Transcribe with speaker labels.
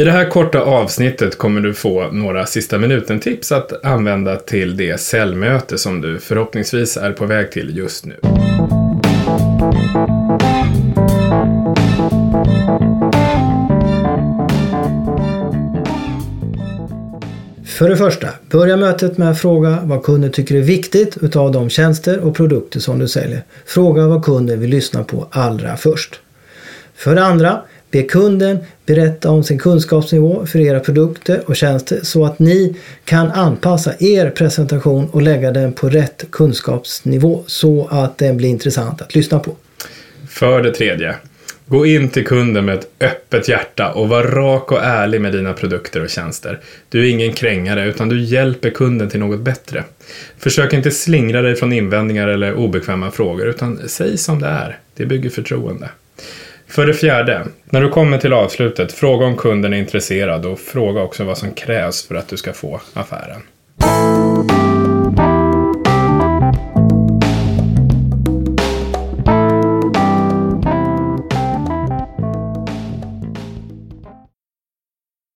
Speaker 1: I det här korta avsnittet kommer du få några sista minuten-tips att använda till det säljmöte som du förhoppningsvis är på väg till just nu.
Speaker 2: För det första, börja mötet med att fråga vad kunden tycker är viktigt utav de tjänster och produkter som du säljer. Fråga vad kunden vill lyssna på allra först. För det andra, be kunden berätta om sin kunskapsnivå för era produkter och tjänster så att ni kan anpassa er presentation och lägga den på rätt kunskapsnivå så att den blir intressant att lyssna på.
Speaker 1: För det tredje, Gå in till kunden med ett öppet hjärta och var rak och ärlig med dina produkter och tjänster. Du är ingen krängare utan du hjälper kunden till något bättre. Försök inte slingra dig från invändningar eller obekväma frågor utan säg som det är. Det bygger förtroende. För det fjärde, när du kommer till avslutet, fråga om kunden är intresserad och fråga också vad som krävs för att du ska få affären.